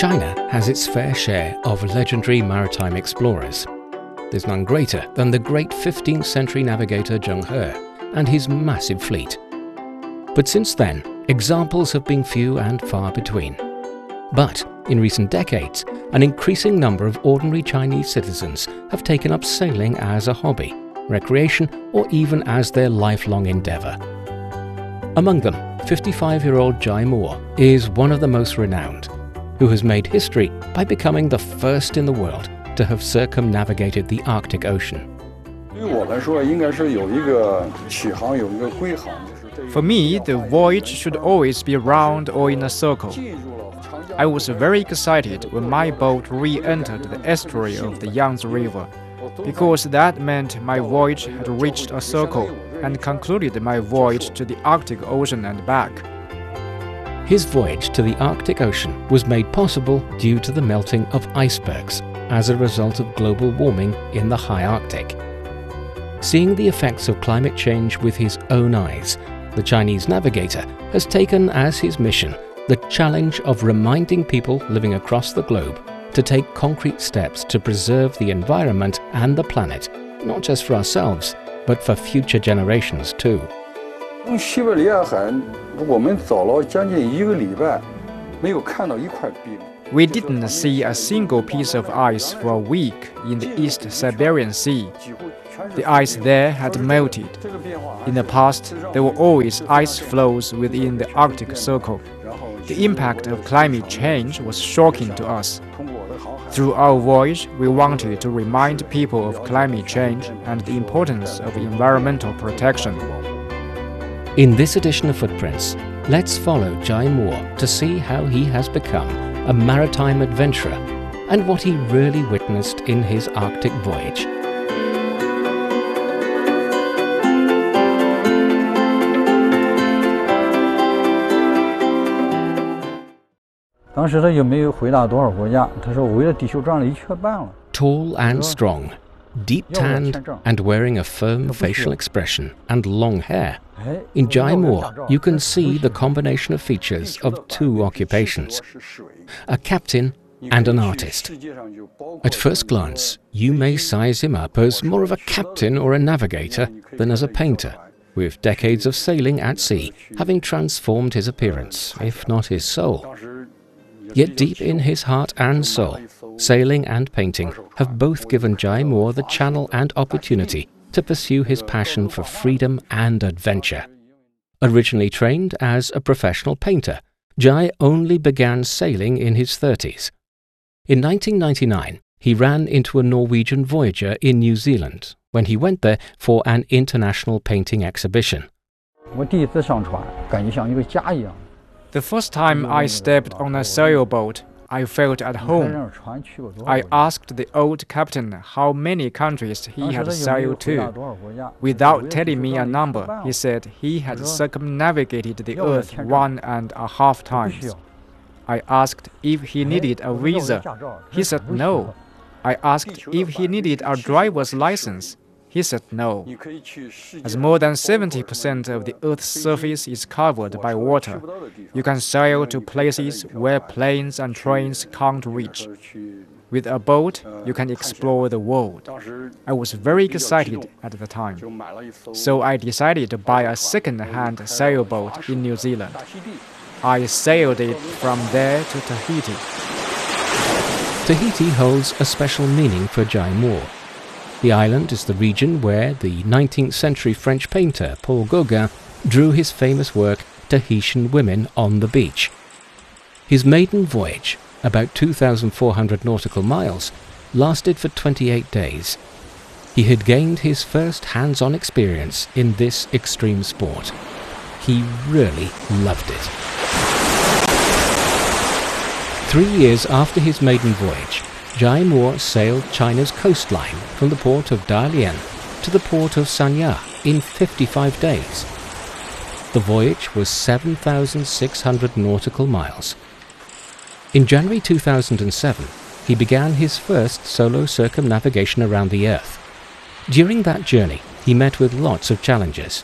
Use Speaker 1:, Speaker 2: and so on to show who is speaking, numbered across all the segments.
Speaker 1: China has its fair share of legendary maritime explorers. There's none greater than the great 15th century navigator Zheng He and his massive fleet. But since then, examples have been few and far between. But in recent decades, an increasing number of ordinary Chinese citizens have taken up sailing as a hobby, recreation, or even as their lifelong endeavor. Among them, 55 year old Zhai Mo is one of the most renowned, who has made history by becoming the first in the world to have circumnavigated the Arctic Ocean.
Speaker 2: For me, the voyage should always be round or in a circle. I was very excited when my boat re entered the estuary of the Yangtze River, because that meant my voyage had reached a circle and concluded my voyage to the Arctic Ocean and back.
Speaker 1: His voyage to the Arctic Ocean was made possible due to the melting of icebergs as a result of global warming in the high Arctic. Seeing the effects of climate change with his own eyes, the Chinese navigator has taken as his mission the challenge of reminding people living across the globe to take concrete steps to preserve the environment and the planet, not just for ourselves, but for future generations too.
Speaker 2: We didn't see a single piece of ice for a week in the East Siberian Sea. The ice there had melted. In the past, there were always ice floes within the Arctic Circle. The impact of climate change was shocking to us. Through our voyage, we wanted to remind people of climate change and the importance of environmental protection.
Speaker 1: In this edition of Footprints, let's follow Zhai Mo to see how he has become a maritime adventurer and what he really witnessed in his Arctic voyage. Tall and strong, deep tanned, and wearing a firm facial expression and long hair. In Zhai Mo, you can see the combination of features of two occupations a captain and an artist. At first glance, you may size him up as more of a captain or a navigator than as a painter, with decades of sailing at sea having transformed his appearance, if not his soul. Yet deep in his heart and soul, sailing and painting have both given Zhai Mo the channel and opportunity to pursue his passion for freedom and adventure. Originally trained as a professional painter, Zhai only began sailing in his 30s. In 1999, he ran into a Norwegian voyager in New Zealand when he went there for an international painting exhibition.
Speaker 3: 我第一次上船，感觉像一个家一样。
Speaker 2: The first time I stepped on a sailboat, I felt at home. I asked the old captain how many countries he had sailed to. Without telling me a number, he said he had circumnavigated the earth one and a half times. I asked if he needed a visa. He said no. I asked if he needed a driver's license. He said no. As more than 70% of the Earth's surface is covered by water, you can sail to places where planes and trains can't reach. With a boat, you can explore the world. I was very excited at the time. So I decided to buy a second hand sailboat in New Zealand. I sailed it from there to Tahiti.
Speaker 1: Tahiti holds a special meaning for Zhai Mo. The island is the region where the 19th century French painter Paul Gauguin drew his famous work Tahitian Women on the Beach. His maiden voyage, about 2,400 nautical miles, lasted for 28 days. He had gained his first hands on experience in this extreme sport. He really loved it. Three years after his maiden voyage, Zhai sailed China's coastline from the port of Dalian to the port of Sanya in 55 days. The voyage was 7,600 nautical miles. In January 2007, he began his first solo circumnavigation around the Earth. During that journey, he met with lots of challenges.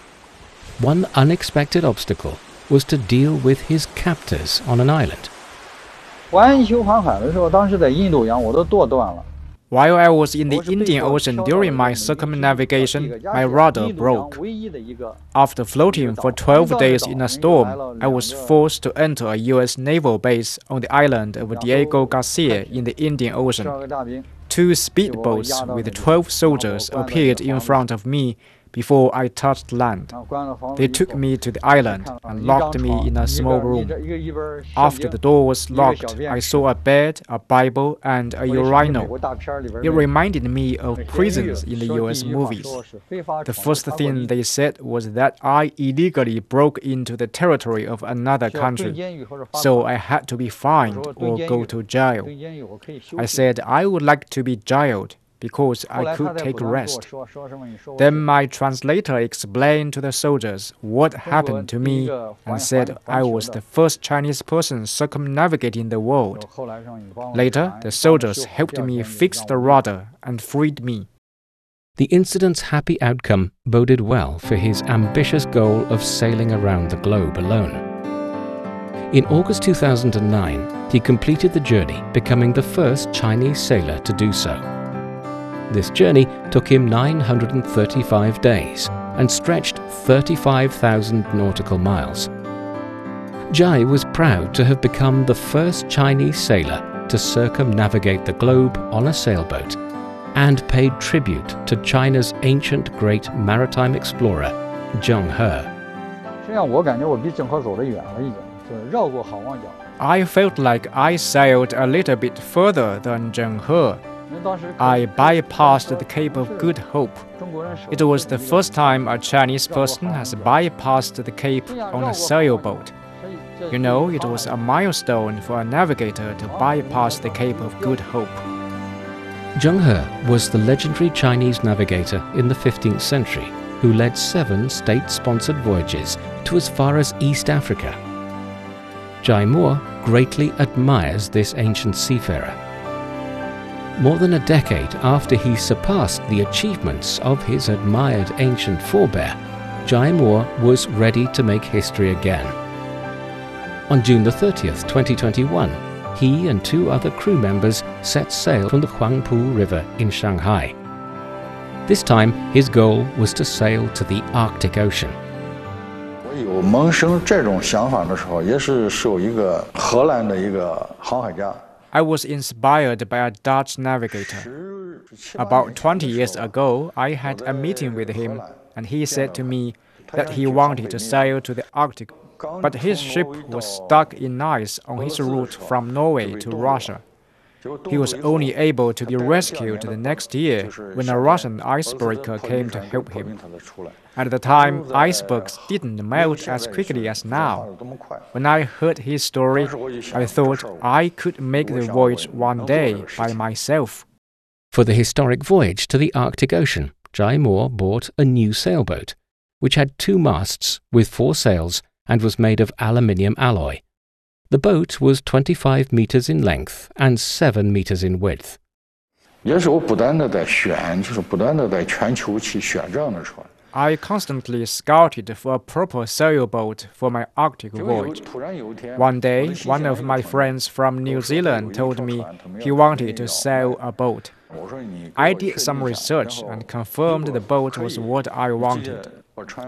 Speaker 1: One unexpected obstacle was to deal with his captors on an island.
Speaker 2: While I was in the Indian Ocean during my circumnavigation, my rudder broke. After floating for 12 days in a storm, I was forced to enter a US naval base on the island of Diego Garcia in the Indian Ocean. Two speedboats with 12 soldiers appeared in front of me before I touched land. They took me to the island and locked me in a small room. After the door was locked, I saw a bed, a Bible, and a urinal. It reminded me of prisons in the US movies. The first thing they said was that I illegally broke into the territory of another country, so I had to be fined or go to jail. I said I would like to be jailed because I could take rest. Then my translator explained to the soldiers what happened to me and said I was the first Chinese person circumnavigating the world. Later, the soldiers helped me fix the rudder and freed me.
Speaker 1: The incident's happy outcome boded well for his ambitious goal of sailing around the globe alone. In August 2009, he completed the journey, becoming the first Chinese sailor to do so. This journey took him 935 days and stretched 35,000 nautical miles. Zhai was proud to have become the first Chinese sailor to circumnavigate the globe on a sailboat and paid tribute to China's ancient great maritime explorer, Zheng He.
Speaker 2: I felt like I sailed a little bit further than Zheng He I bypassed the Cape of Good Hope. It was the first time a Chinese person has bypassed the Cape on a sailboat. You know, it was a milestone for a navigator to bypass the Cape of Good Hope.
Speaker 1: Zheng He was the legendary Chinese navigator in the 15th century who led seven state-sponsored voyages to as far as East Africa. Zhai Mo greatly admires this ancient seafarer more than a decade after he surpassed the achievements of his admired ancient forebear, Zhai Mo was ready to make history again. On June 30, 2021, he and two other crew members set sail from the Huangpu River in Shanghai. This time, his goal was to sail to the Arctic Ocean.
Speaker 4: 有萌生这种想法的时候，也是受一个荷兰的一个航海家
Speaker 2: I was inspired by a Dutch navigator. About 20 years ago, I had a meeting with him, and he said to me that he wanted to sail to the Arctic, but his ship was stuck in ice on his route from Norway to Russia. He was only able to be rescued the next year when a Russian icebreaker came to help him. At the time, icebergs didn't melt as quickly as now. When I heard his story, I thought I could make the voyage one day by myself.
Speaker 1: For the historic voyage to the Arctic Ocean, Zhai Mo bought a new sailboat, which had two masts with four sails and was made of aluminium alloy. The boat was 25 meters in length and 7 meters in width.
Speaker 2: I constantly scouted for a proper sailboat for my Arctic voyage. One day, one of my friends from New Zealand told me he wanted to sail a boat. I did some research and confirmed the boat was what I wanted.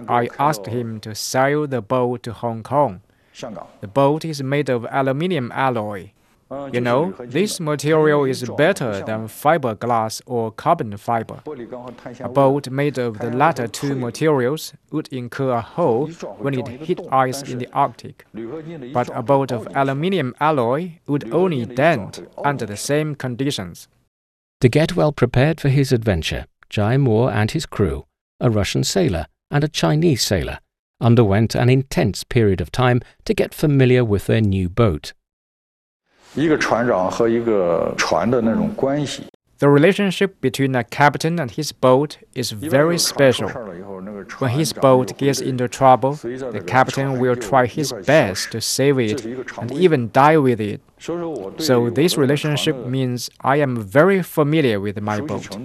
Speaker 2: I asked him to sail the boat to Hong Kong. The boat is made of aluminium alloy. You know, this material is better than fiberglass or carbon fiber. A boat made of the latter two materials would incur a hole when it hit ice in the Arctic. But a boat of aluminium alloy would only dent under the same conditions.
Speaker 1: To get well prepared for his adventure, Zhai Mo and his crew, a Russian sailor and a Chinese sailor, underwent an intense period of time to get familiar with their new boat.
Speaker 2: The relationship between a captain and his boat is very special. When his boat gets into trouble, the captain will try his best to save it and even die with it. So, this relationship means I am very familiar with my boat.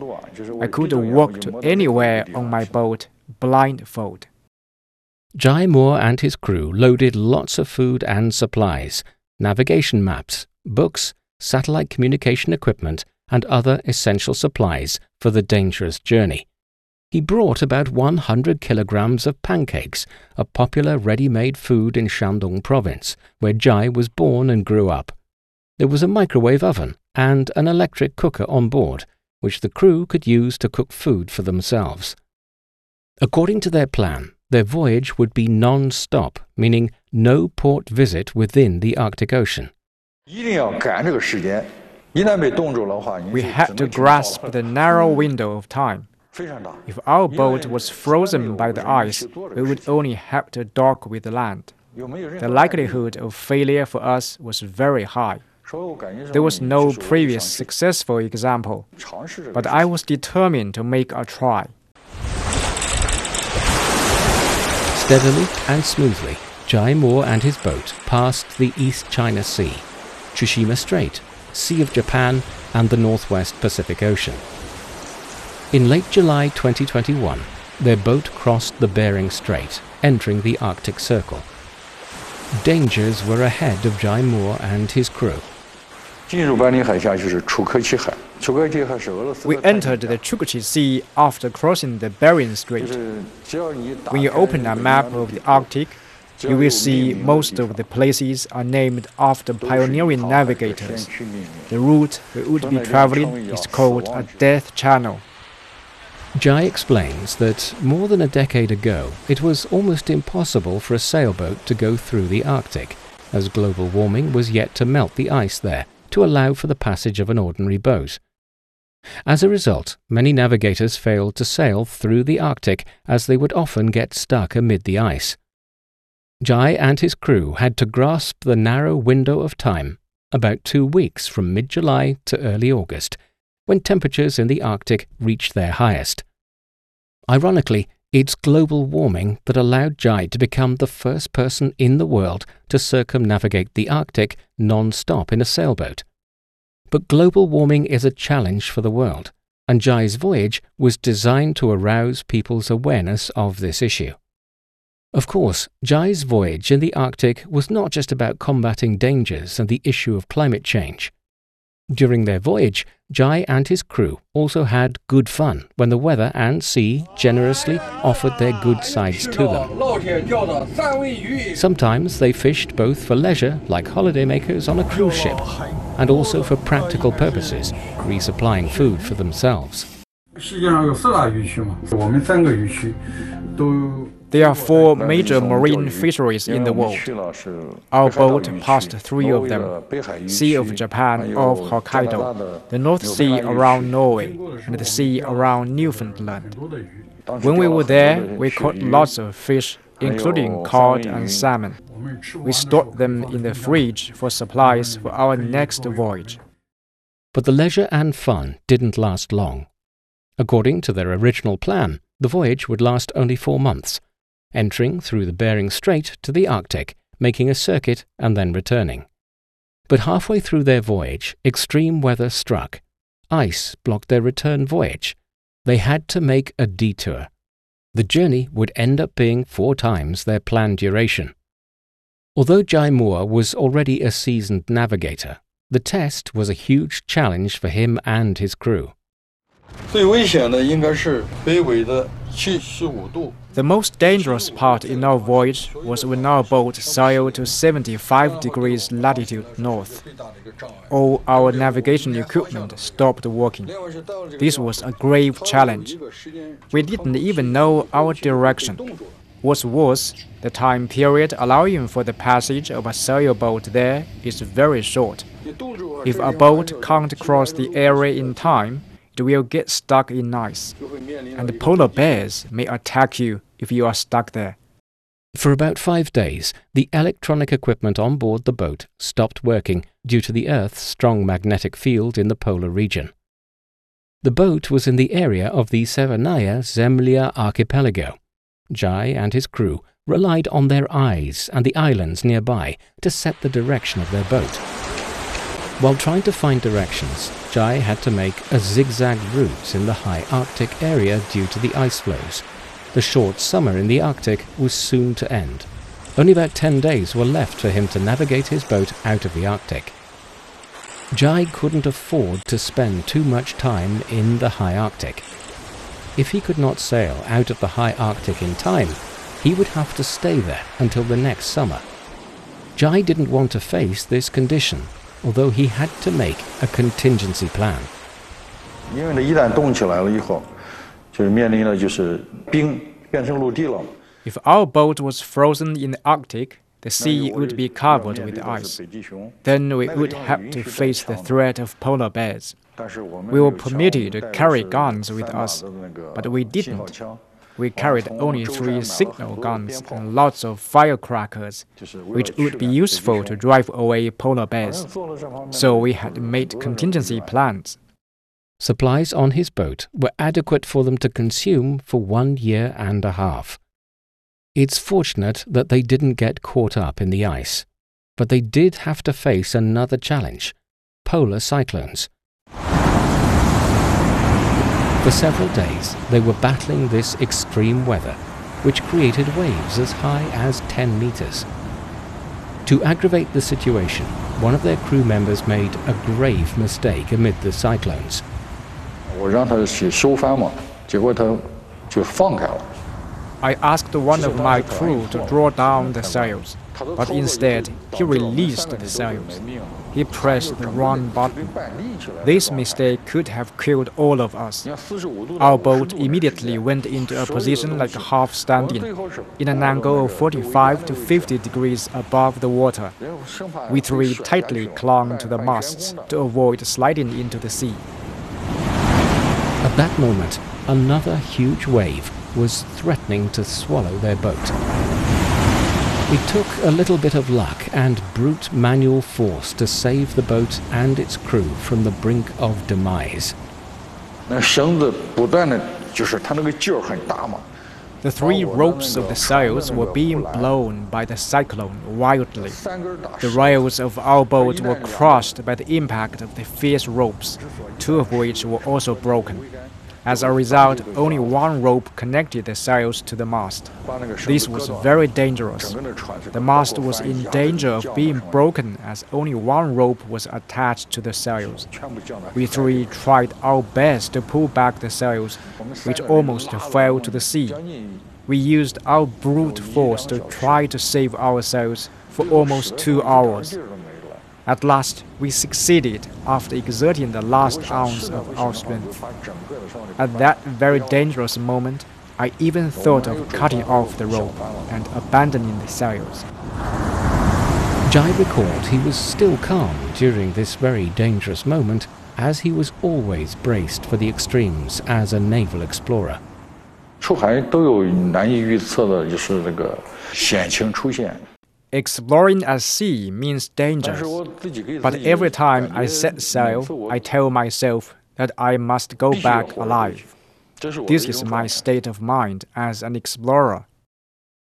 Speaker 2: I could walk to anywhere on my boat blindfold.
Speaker 1: Zhai Mo and his crew loaded lots of food and supplies, navigation maps, books, satellite communication equipment, and other essential supplies for the dangerous journey. He brought about 100 kilograms of pancakes, a popular ready made food in Shandong province, where Zhai was born and grew up. There was a microwave oven and an electric cooker on board, which the crew could use to cook food for themselves. According to their plan, their voyage would be non stop, meaning no port visit within the Arctic Ocean.
Speaker 2: We had to grasp the narrow window of time. If our boat was frozen by the ice, we would only have to dock with the land. The likelihood of failure for us was very high. There was no previous successful example, but I was determined to make a try.
Speaker 1: Steadily and smoothly, Zhai Mo and his boat passed the East China Sea, Tsushima Strait, Sea of Japan, and the Northwest Pacific Ocean. In late July 2021, their boat crossed the Bering Strait, entering the Arctic Circle. Dangers were ahead of Zhai Mo and his crew.
Speaker 2: We entered the Chukchi Sea after crossing the Bering Strait. When you open a map of the Arctic, you will see most of the places are named after pioneering navigators. The route we would be traveling is called a death channel.
Speaker 1: Zhai explains that more than a decade ago, it was almost impossible for a sailboat to go through the Arctic, as global warming was yet to melt the ice there to allow for the passage of an ordinary boat. As a result, many navigators failed to sail through the Arctic as they would often get stuck amid the ice. Zhai and his crew had to grasp the narrow window of time, about two weeks from mid July to early August, when temperatures in the Arctic reached their highest. Ironically, it's global warming that allowed Zhai to become the first person in the world to circumnavigate the Arctic non stop in a sailboat. But global warming is a challenge for the world, and Zhai's voyage was designed to arouse people's awareness of this issue. Of course, Zhai's voyage in the Arctic was not just about combating dangers and the issue of climate change. During their voyage, Zhai and his crew also had good fun when the weather and sea generously offered their good sides to them. Sometimes they fished both for leisure, like holidaymakers on a cruise ship, and also for practical purposes, resupplying food for themselves.
Speaker 2: There are four major marine fisheries in the world. Our boat passed three of them Sea of Japan off Hokkaido, the North Sea around Norway, and the sea around Newfoundland. When we were there, we caught lots of fish, including cod and salmon. We stored them in the fridge for supplies for our next voyage.
Speaker 1: But the leisure and fun didn't last long. According to their original plan, the voyage would last only four months entering through the Bering Strait to the Arctic, making a circuit and then returning. But halfway through their voyage, extreme weather struck. Ice blocked their return voyage. They had to make a detour. The journey would end up being four times their planned duration. Although Zhai Mo was already a seasoned navigator, the test was a huge challenge for him and his crew. 最危险的应该是北纬的
Speaker 2: 七十五度 the most dangerous part in our voyage was when our boat sailed to 75 degrees latitude north. All our navigation equipment stopped working. This was a grave challenge. We didn't even know our direction. What's worse, the time period allowing for the passage of a sailboat there is very short. If a boat can't cross the area in time, it will get stuck in ice, and the polar bears may attack you if you are stuck there.
Speaker 1: For about five days, the electronic equipment on board the boat stopped working due to the Earth's strong magnetic field in the polar region. The boat was in the area of the Severnaya Zemlya archipelago. Zhai and his crew relied on their eyes and the islands nearby to set the direction of their boat. While trying to find directions, Zhai had to make a zigzag route in the high Arctic area due to the ice floes. The short summer in the Arctic was soon to end. Only about 10 days were left for him to navigate his boat out of the Arctic. Zhai couldn't afford to spend too much time in the high Arctic. If he could not sail out of the high Arctic in time, he would have to stay there until the next summer. Zhai didn't want to face this condition, although he had to make a contingency plan.
Speaker 4: 因为呢，一旦冻起来了以后，就是面临的就是冰变成陆地了。
Speaker 2: If our boat was frozen in the Arctic, the sea would be covered with ice. Then we would have to face the threat of polar bears. We were permitted to carry guns with us, but we didn't. We carried only three signal guns and lots of firecrackers, which would be useful to drive away polar bears. So we had made contingency plans.
Speaker 1: Supplies on his boat were adequate for them to consume for one year and a half. It's fortunate that they didn't get caught up in the ice, but they did have to face another challenge polar cyclones. For several days, they were battling this extreme weather, which created waves as high as 10 meters. To aggravate the situation, one of their crew members made a grave mistake amid the cyclones.
Speaker 4: 我让他去收帆嘛，结果他就放开了。
Speaker 2: I asked one of my crew to draw down the sails, but instead he released the sails. He pressed the wrong button. This mistake could have killed all of us. Our boat immediately went into a position like half standing, in an angle of 45 to 50 degrees above the water. We three tightly clung to the masts to avoid sliding into the sea.
Speaker 1: At that moment, another huge wave was threatening to swallow their boat. It took a little bit of luck and brute manual force to save the boat and its crew from the brink of demise.
Speaker 4: The
Speaker 2: three ropes of the sails were being blown by the cyclone wildly. The rails of our boat were crushed by the impact of the fierce ropes, two of which were also broken. As a result, only one rope connected the sails to the mast. This was very dangerous. The mast was in danger of being broken as only one rope was attached to the sails. We three tried our best to pull back the sails, which almost fell to the sea. We used our brute force to try to save ourselves for almost two hours. At last, we succeeded after exerting the last ounce of our strength. At that very dangerous moment, I even thought of cutting off the rope and abandoning the sails.
Speaker 1: Zhai recalled he was still calm during this very dangerous moment, as he was always braced for the extremes as a naval explorer.
Speaker 2: Exploring at sea means danger. But every time I set sail, I tell myself that I must go back alive. This is my state of mind as an explorer.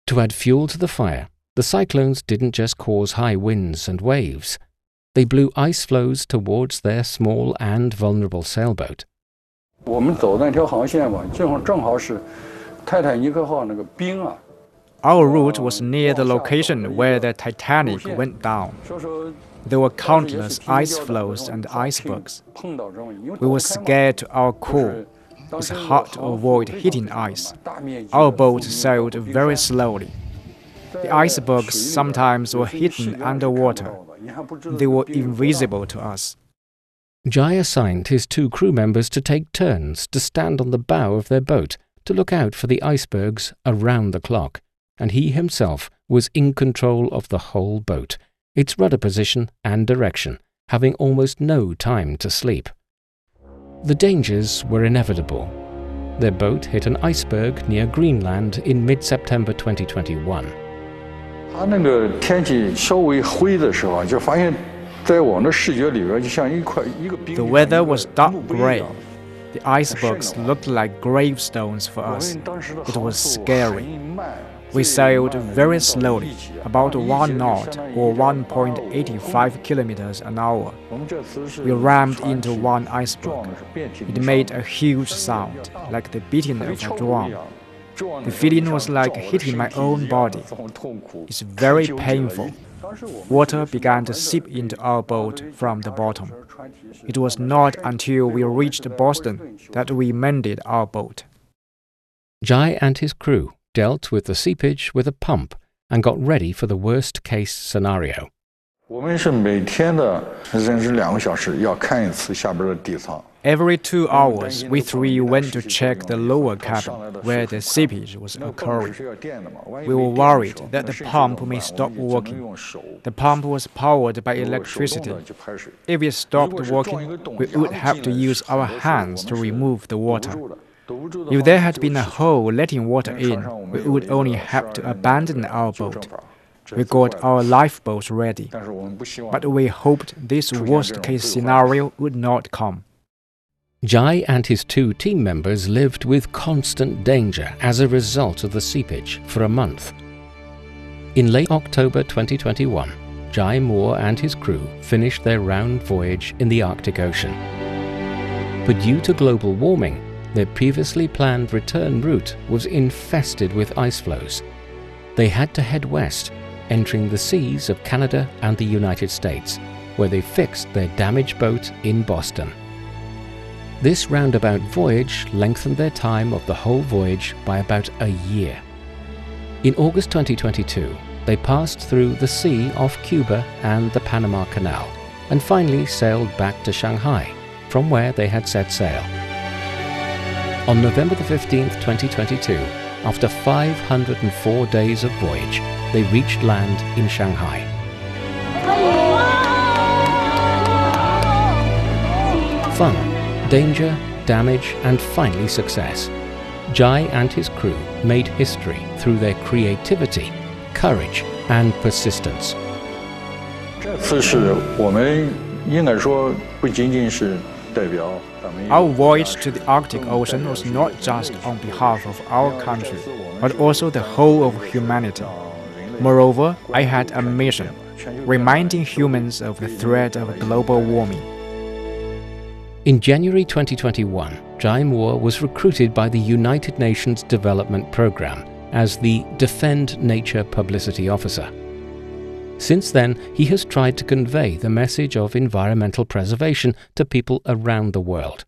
Speaker 1: To add fuel to the fire, the cyclones didn't just cause high winds and waves. They blew ice floes towards their small and vulnerable sailboat.
Speaker 3: 我们走的那条航线吧，正好正好是泰坦尼克号那个冰啊。
Speaker 2: Our route was near the location where the Titanic went down. There were countless ice floes and icebergs. We were scared to our core. It's hard to avoid hitting ice. Our boat sailed very slowly. The icebergs sometimes were hidden underwater. They were invisible to us.
Speaker 1: Zhai assigned his two crew members to take turns to stand on the bow of their boat to look out for the icebergs around the clock and he himself was in control of the whole boat, its rudder position and direction, having almost no time to sleep. The dangers were inevitable. Their boat hit an iceberg near Greenland in mid September 2021.
Speaker 2: The weather was dark gray. The icebergs looked like gravestones for us. It was scary. We sailed very slowly, about one knot or 1.85 kilometers an hour. We rammed into one iceberg. It made a huge sound, like the beating of a drum. The feeling was like hitting my own body. It's very painful. water began to seep into our boat from the bottom. It was not until we reached Boston that we mended our boat.
Speaker 1: Zhai and his crew dealt with the seepage with a pump and got ready for the worst case scenario.
Speaker 2: Every two hours, we three went to check the lower cabin where the seepage was occurring. We were worried that the pump may stop working. The pump was powered by electricity. If it stopped working, we would have to use our hands to remove the water. If there had been a hole letting water in, we would only have to abandon our boat. We got our lifeboats ready, but we hoped this worst case scenario would not come.
Speaker 1: Zhai and his two team members lived with constant danger as a result of the seepage for a month. In late October 2021, Zhai Mo and his crew finished their round voyage in the Arctic Ocean. But due to global warming, their previously planned return route was infested with ice floes. They had to head west entering the seas of Canada and the United States, where they fixed their damaged boat in Boston. This roundabout voyage lengthened their time of the whole voyage by about a year. In August 2022, they passed through the sea off Cuba and the Panama Canal, and finally sailed back to Shanghai, from where they had set sail. On November the 15th, 2022, after 504 days of voyage, they reached land in Shanghai. Fun, danger, damage, and finally success. Zhai and his crew made history through their creativity, courage, and persistence.
Speaker 4: 这次是我们应该说不仅仅是
Speaker 2: our voyage to the Arctic Ocean was not just on behalf of our country, but also the whole of humanity. Moreover, I had a mission, reminding humans of the threat of global warming.
Speaker 1: In January 2021, Zhai Mo was recruited by the United Nations Development Programme as the Defend Nature Publicity Officer. Since then, he has tried to convey the message of environmental preservation to people around the world.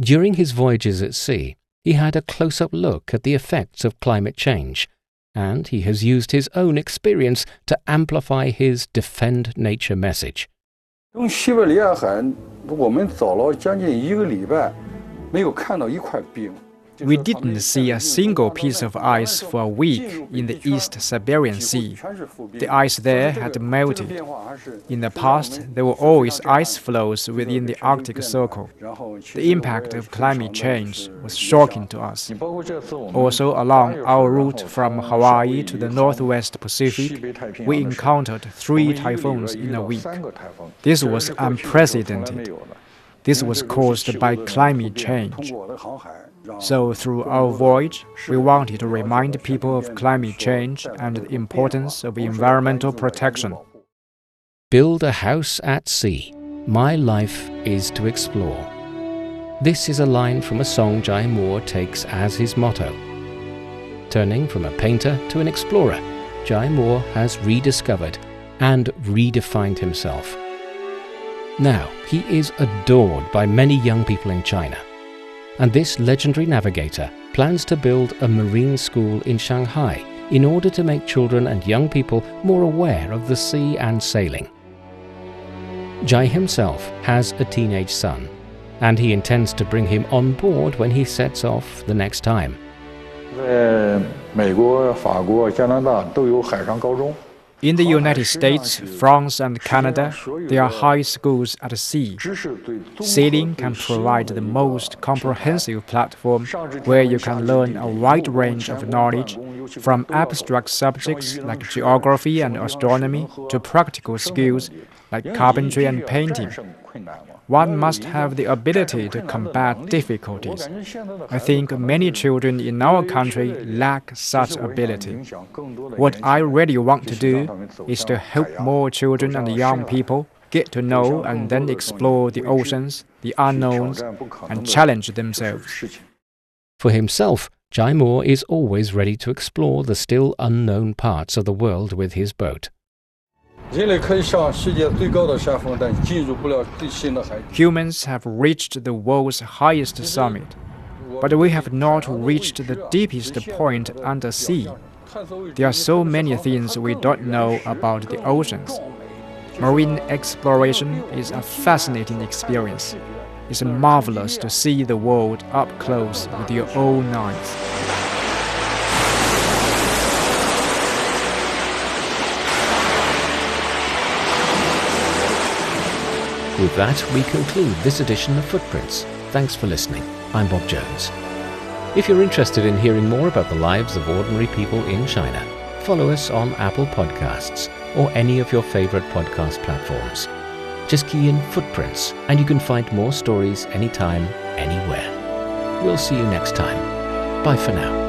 Speaker 1: During his voyages at sea, he had a close up look at the effects of climate change, and he has used his own experience to amplify his Defend Nature message.
Speaker 3: 用西伯利亚海岸，我们走了将近一个礼拜，没有看到一块冰。
Speaker 2: We didn't see a single piece of ice for a week in the East Siberian Sea. The ice there had melted. In the past, there were always ice floes within the Arctic Circle. The impact of climate change was shocking to us. Also, along our route from Hawaii to the Northwest Pacific, we encountered three typhoons in a week. This was unprecedented. This was caused by climate change. So, through our voyage, we wanted to remind people of climate change and the importance of environmental protection.
Speaker 1: Build a house at sea. My life is to explore. This is a line from a song Zhai Mo takes as his motto. Turning from a painter to an explorer, Zhai Mo has rediscovered and redefined himself. Now, he is adored by many young people in China. And this legendary navigator plans to build a marine school in Shanghai in order to make children and young people more aware of the sea and sailing. Zhai himself has a teenage son, and he intends to bring him on board when he sets off the next time.
Speaker 4: 在美国、法国、加拿大都有海上高中。
Speaker 2: In the United States, France, and Canada, there are high schools at sea. Sailing can provide the most comprehensive platform where you can learn a wide range of knowledge, from abstract subjects like geography and astronomy to practical skills like carpentry and painting. One must have the ability to combat difficulties. I think many children in our country lack such ability. What I really want to do is to help more children and young people get to know and then explore the oceans, the unknowns, and challenge themselves.
Speaker 1: For himself, Zhai Mo is always ready to explore the still unknown parts of the world with his boat.
Speaker 2: Humans have reached the world's highest summit, but we have not reached the deepest point under sea. There are so many things we don't know about the oceans. Marine exploration is a fascinating experience. It's marvelous to see the world up close with your own eyes.
Speaker 1: With that, we conclude this edition of Footprints. Thanks for listening. I'm Bob Jones. If you're interested in hearing more about the lives of ordinary people in China, follow us on Apple Podcasts or any of your favorite podcast platforms. Just key in Footprints and you can find more stories anytime, anywhere. We'll see you next time. Bye for now.